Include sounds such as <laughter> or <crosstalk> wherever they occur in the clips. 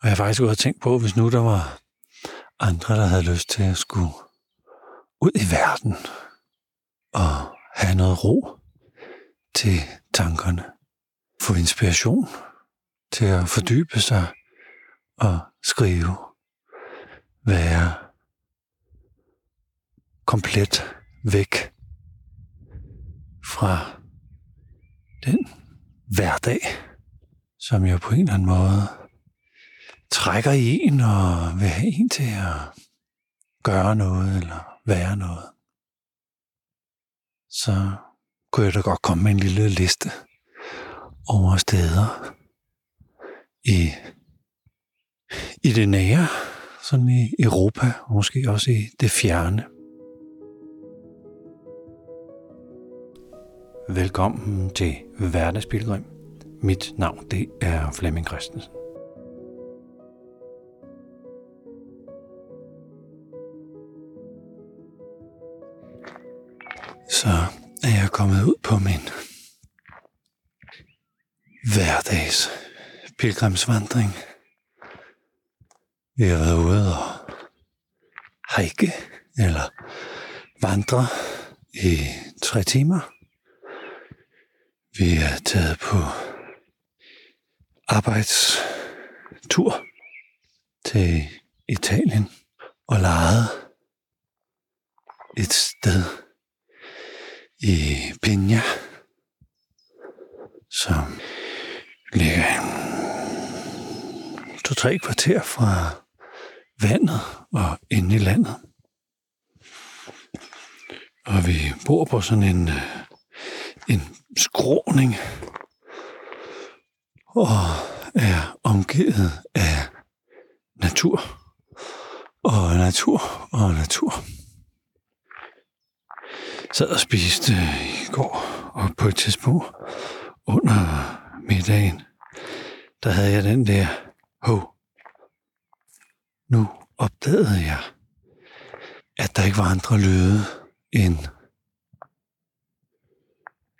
Og jeg har faktisk gået og tænkt på, hvis nu der var andre, der havde lyst til at skulle ud i verden og have noget ro til tankerne. Få inspiration til at fordybe sig og skrive. Være komplet væk fra den hverdag, som jo på en eller anden måde trækker i en og vil have en til at gøre noget eller være noget. Så kunne jeg da godt komme med en lille liste over steder i, i det nære, sådan i Europa, og måske også i det fjerne. Velkommen til Hverdagspilgrim. Mit navn det er Flemming Christensen. Så er jeg kommet ud på min hverdags pilgrimsvandring. Vi har været ude og hike eller vandre i tre timer. Vi er taget på arbejdstur til Italien og lejet et sted i Peña, som ligger to-tre kvarter fra vandet og inde i landet. Og vi bor på sådan en, øh, en skråning og er omgivet af natur og natur og natur. Sad og spiste i går, og på et tidspunkt under middagen, der havde jeg den der, hov, nu opdagede jeg, at der ikke var andre lyde end,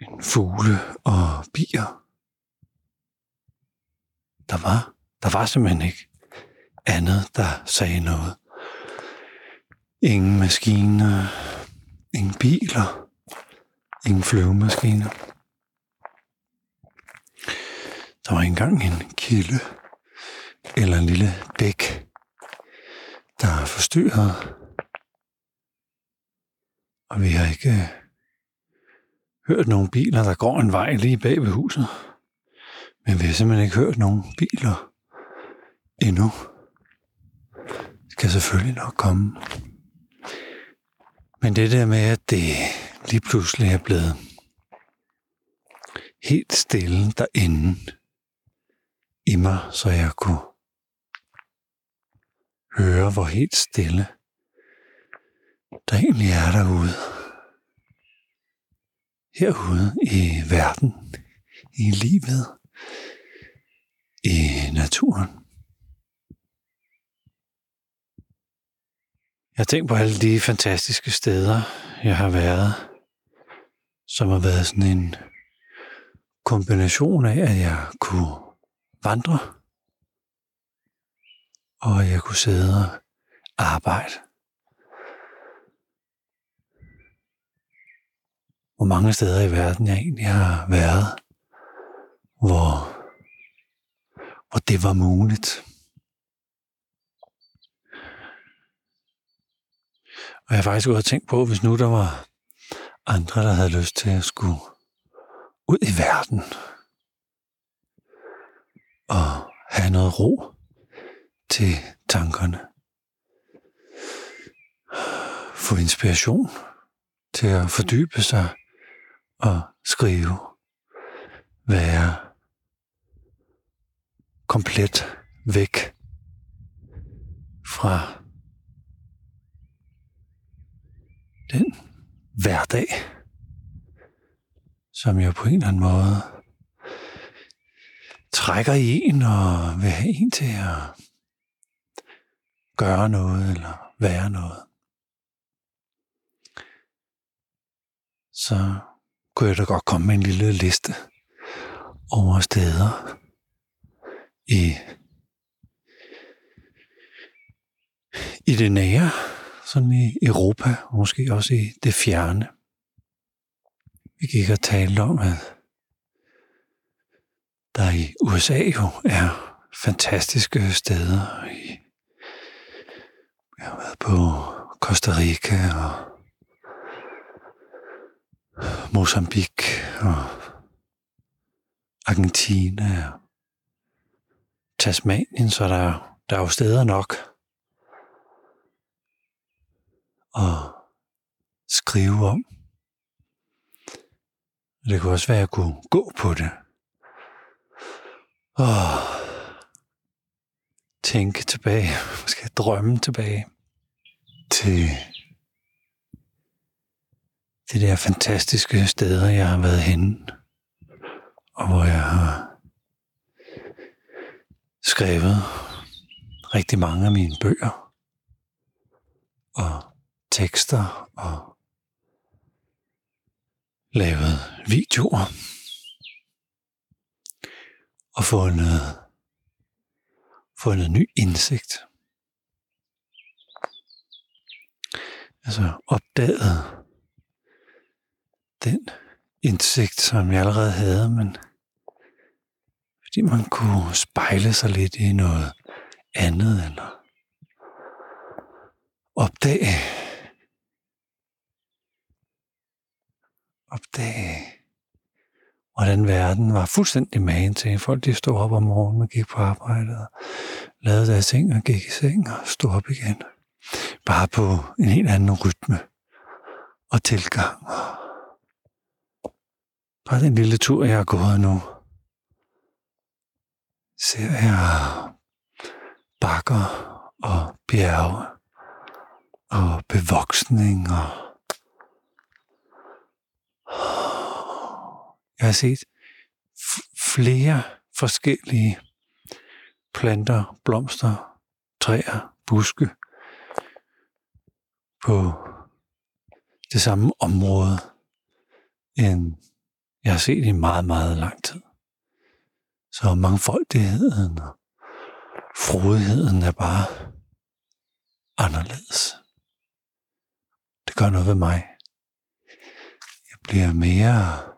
end fugle og bier. Der var, der var simpelthen ikke andet, der sagde noget. Ingen maskiner, ingen biler, ingen flyvemaskiner. Der var engang en kilde eller en lille bæk, der forstyrrede. Og vi har ikke hørt nogen biler, der går en vej lige bag ved huset. Men vi har simpelthen ikke hørt nogen biler endnu. Det skal selvfølgelig nok komme. Men det der med, at det lige pludselig er blevet helt stille derinde i mig, så jeg kunne høre, hvor helt stille der egentlig er derude. Herude i verden, i livet, i naturen. Jeg tænker på alle de fantastiske steder, jeg har været, som har været sådan en kombination af, at jeg kunne vandre, og jeg kunne sidde og arbejde. Hvor mange steder i verden jeg egentlig har været, hvor, hvor det var muligt. Og jeg har faktisk gået og tænkt på, hvis nu der var andre, der havde lyst til at skulle ud i verden og have noget ro til tankerne. Få inspiration til at fordybe sig og skrive. Være komplet væk fra den hverdag, som jo på en eller anden måde trækker i en og vil have en til at gøre noget eller være noget. Så kunne jeg da godt komme med en lille liste over steder i, i det nære, sådan i Europa, og måske også i det fjerne. Vi gik og talte om, at der i USA jo er fantastiske steder. Jeg har været på Costa Rica og Mozambique og Argentina og Tasmanien, så der, der er jo steder nok at skrive om. Det kunne også være, at jeg kunne gå på det. Og tænke tilbage, <laughs> måske drømme tilbage til de der fantastiske steder, jeg har været henne, og hvor jeg har skrevet rigtig mange af mine bøger og tekster og lavet videoer og fundet, fundet ny indsigt. Altså opdaget den indsigt, som jeg allerede havde, men fordi man kunne spejle sig lidt i noget andet, eller opdage, opdage, hvordan verden var fuldstændig magen til. Folk de stod op om morgenen og gik på arbejde og lavede deres ting og gik i seng og stod op igen. Bare på en helt anden rytme og tilgang. Bare den lille tur, jeg har gået nu, ser jeg bakker og bjerge og bevoksning og jeg har set flere forskellige planter, blomster, træer, buske på det samme område, end jeg har set i meget, meget lang tid. Så mangfoldigheden og frodigheden er bare anderledes. Det gør noget ved mig. Jeg bliver mere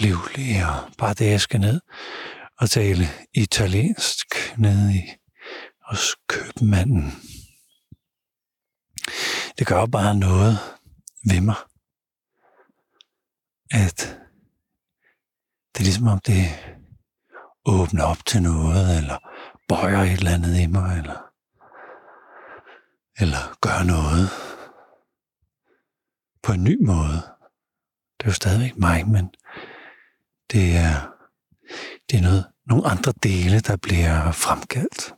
livlig, og bare det, jeg skal ned og tale italiensk nede i hos købmanden. Det gør bare noget ved mig, at det er ligesom om det åbner op til noget, eller bøjer et eller andet i mig, eller, eller gør noget på en ny måde. Det er jo stadigvæk mig, men det er, det er noget, nogle andre dele, der bliver fremkaldt.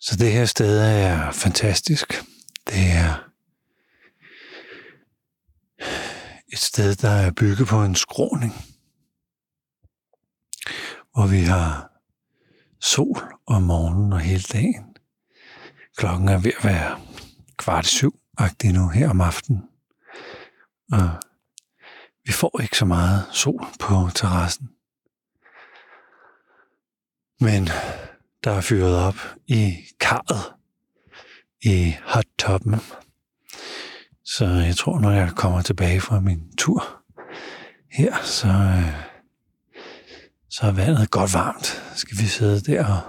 Så det her sted er fantastisk. Det er et sted, der er bygget på en skråning, hvor vi har sol om morgenen og hele dagen. Klokken er ved at være kvart syv nu her om aftenen. Og vi får ikke så meget sol på terrassen. Men der er fyret op i karret i hottoppen. Så jeg tror, når jeg kommer tilbage fra min tur her, så, så er vandet godt varmt. Skal vi sidde der og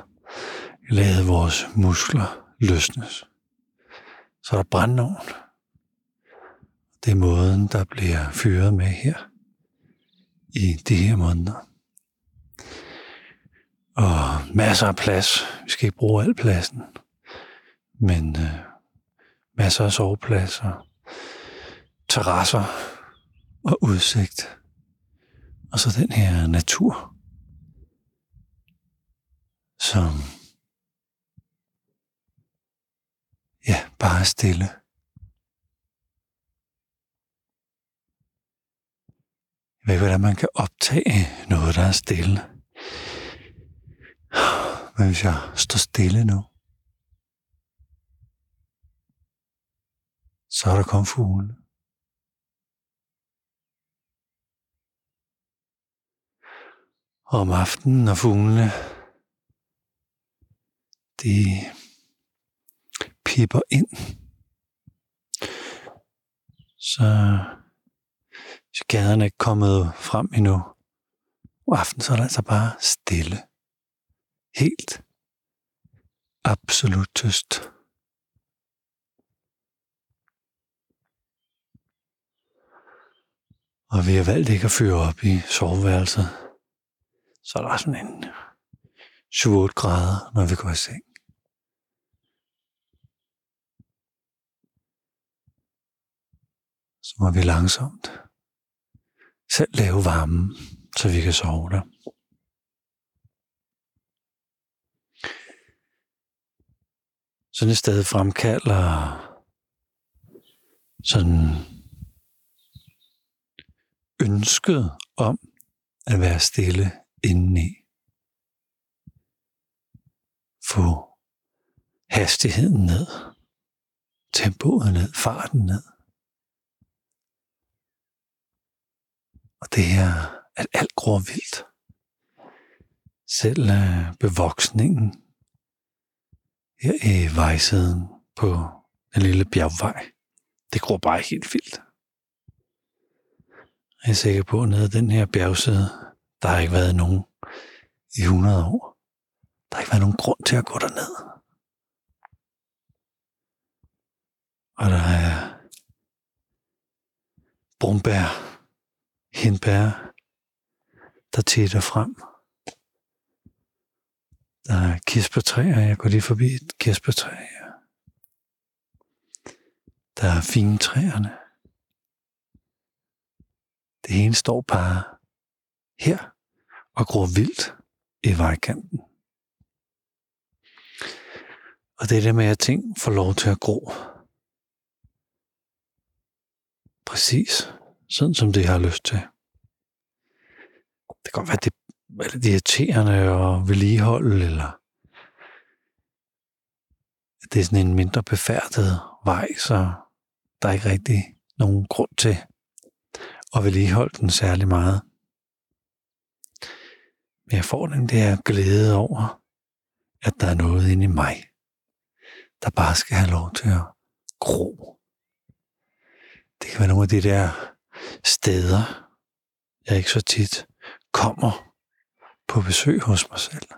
lade vores muskler løsnes. Så er der brændeovn. Det er måden, der bliver fyret med her i de her måneder. Og masser af plads. Vi skal ikke bruge al pladsen, men øh, masser af sovepladser, terrasser og udsigt. Og så den her natur, som ja, bare stille. Jeg ved hvordan man kan optage noget, der er stille. Men hvis jeg står stille nu, så er der kun fugle. Og om aftenen, når fuglene de kipper ind. Så, så er ikke kommet frem endnu. Og aften så er der altså bare stille. Helt. Absolut tyst. Og vi har valgt ikke at føre op i soveværelset. Så er der sådan en 7-8 grader, når vi går i seng. Så må vi langsomt selv lave varmen, så vi kan sove der. Sådan et sted fremkalder sådan ønsket om at være stille indeni. Få hastigheden ned, tempoet ned, farten ned. Og det er, at alt gror vildt. Selv øh, bevoksningen her i vejsiden på den lille bjergvej, det gror bare helt vildt. Jeg er sikker på, at nede af den her bjergside, der har ikke været nogen i 100 år. Der har ikke været nogen grund til at gå derned. Og der er brumbær, hindbær, der tætter frem. Der er kirsebærtræer, jeg går lige forbi et kirsebærtræ. Der er fine træerne. Det ene står bare her og gror vildt i vejkanten. Og det er det med, at ting får lov til at gro. Præcis sådan, som det har lyst til. Det kan godt være, det er lidt irriterende og vedligeholde, eller det er sådan en mindre befærdet vej, så der er ikke rigtig nogen grund til at vedligeholde den særlig meget. Men jeg får den der glæde over, at der er noget inde i mig, der bare skal have lov til at gro. Det kan være nogle af de der steder, jeg ikke så tit kommer på besøg hos mig selv.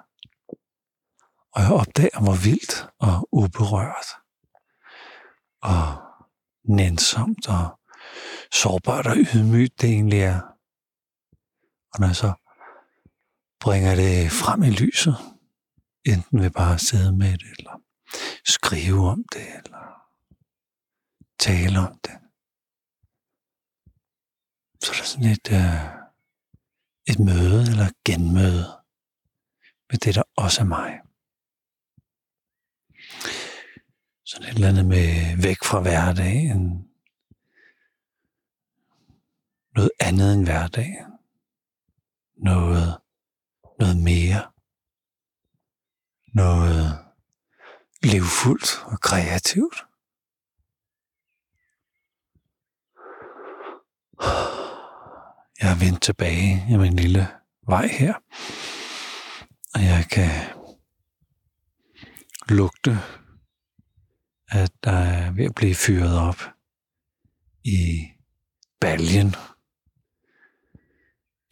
Og jeg opdager, hvor vildt og uberørt og nænsomt og sårbart og ydmygt det egentlig er. Og når jeg så bringer det frem i lyset, enten ved bare at sidde med det, eller skrive om det, eller tale om det, så er der sådan et, øh, et møde eller genmøde med det, der også er mig. Sådan et eller andet med væk fra hverdagen, noget andet end hverdag. Noget, noget mere. Noget livfuldt og kreativt. Jeg er vendt tilbage i min lille vej her. Og jeg kan lugte, at der er ved at blive fyret op i baljen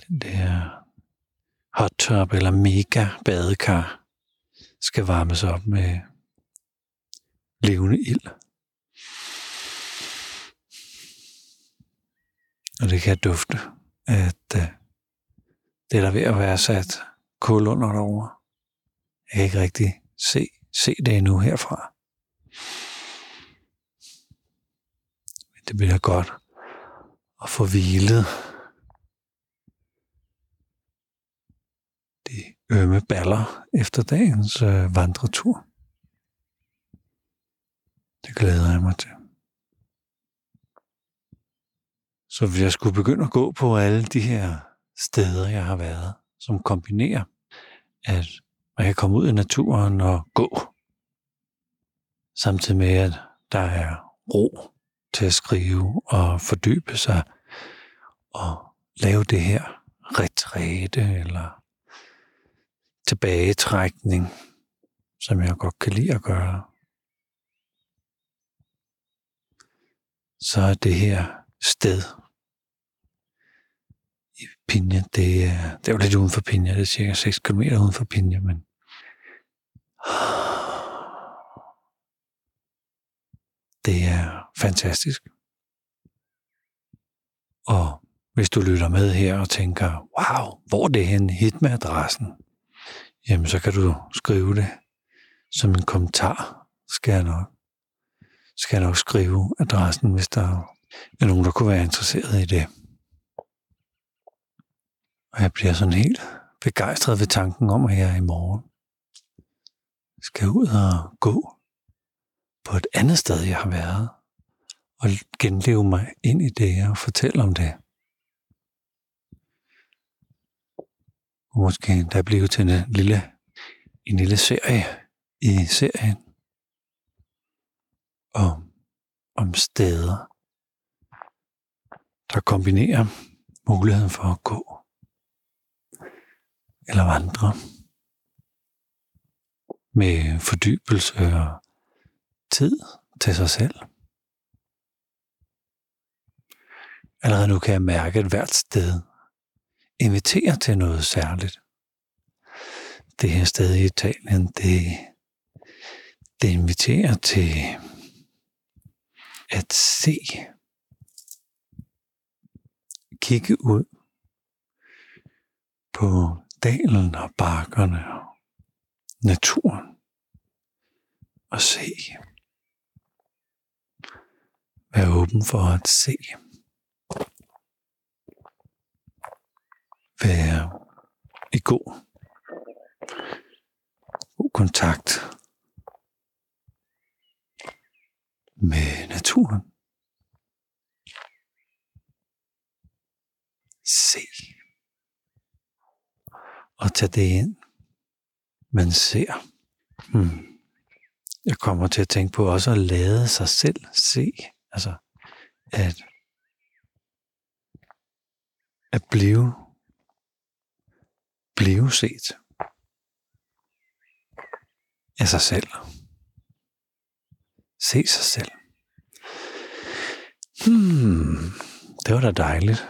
den der hot tub eller mega badekar skal varmes op med levende ild. Og det kan dufte, at øh, det er der ved at være sat kul under derovre. Jeg kan ikke rigtig se, se det endnu herfra. Men det bliver godt at få hvilet de ømme baller efter dagens øh, vandretur. Det glæder jeg mig til. Så hvis jeg skulle begynde at gå på alle de her steder, jeg har været, som kombinerer, at man kan komme ud i naturen og gå, samtidig med, at der er ro til at skrive og fordybe sig og lave det her retræte eller tilbagetrækning, som jeg godt kan lide at gøre. så er det her sted Pinja, det er, det er jo lidt uden for Pinja, det er cirka 6 km uden for Pinja, men det er fantastisk. Og hvis du lytter med her og tænker, wow, hvor er det hen hit med adressen? Jamen, så kan du skrive det som en kommentar, skal jeg nok, skal jeg nok skrive adressen, hvis der er nogen, der kunne være interesseret i det. Og jeg bliver sådan helt begejstret ved tanken om, at jeg i morgen skal ud og gå på et andet sted, jeg har været, og genleve mig ind i det og fortælle om det. Og måske der bliver til en lille, en lille serie i serien om, om steder, der kombinerer muligheden for at gå eller vandre med fordybelse og tid til sig selv. Allerede nu kan jeg mærke, at hvert sted inviterer til noget særligt. Det her sted i Italien, det, det inviterer til at se, kigge ud på dalen og bakkerne og naturen og se. Vær åben for at se. Vær i god, god kontakt med naturen. Se tage det ind, man ser. Hmm. Jeg kommer til at tænke på også at lade sig selv se. Altså, at, at blive, blive set af sig selv. Se sig selv. Hmm, det var da dejligt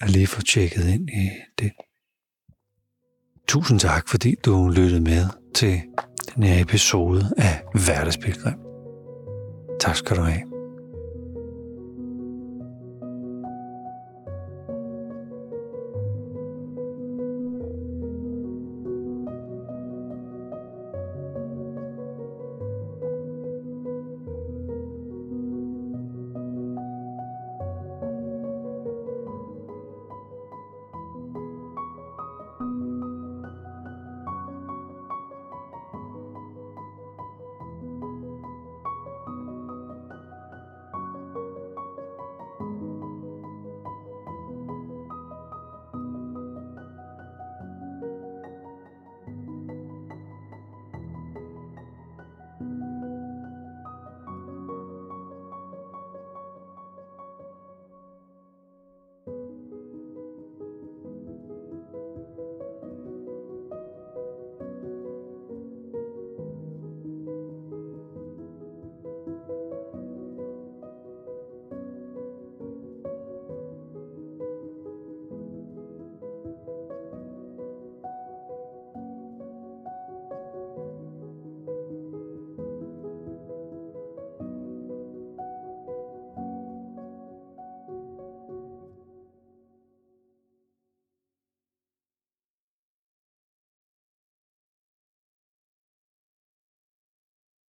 at lige få tjekket ind i det. Tusind tak, fordi du lyttede med til den her episode af Hverdagsbegrim. Tak skal du have.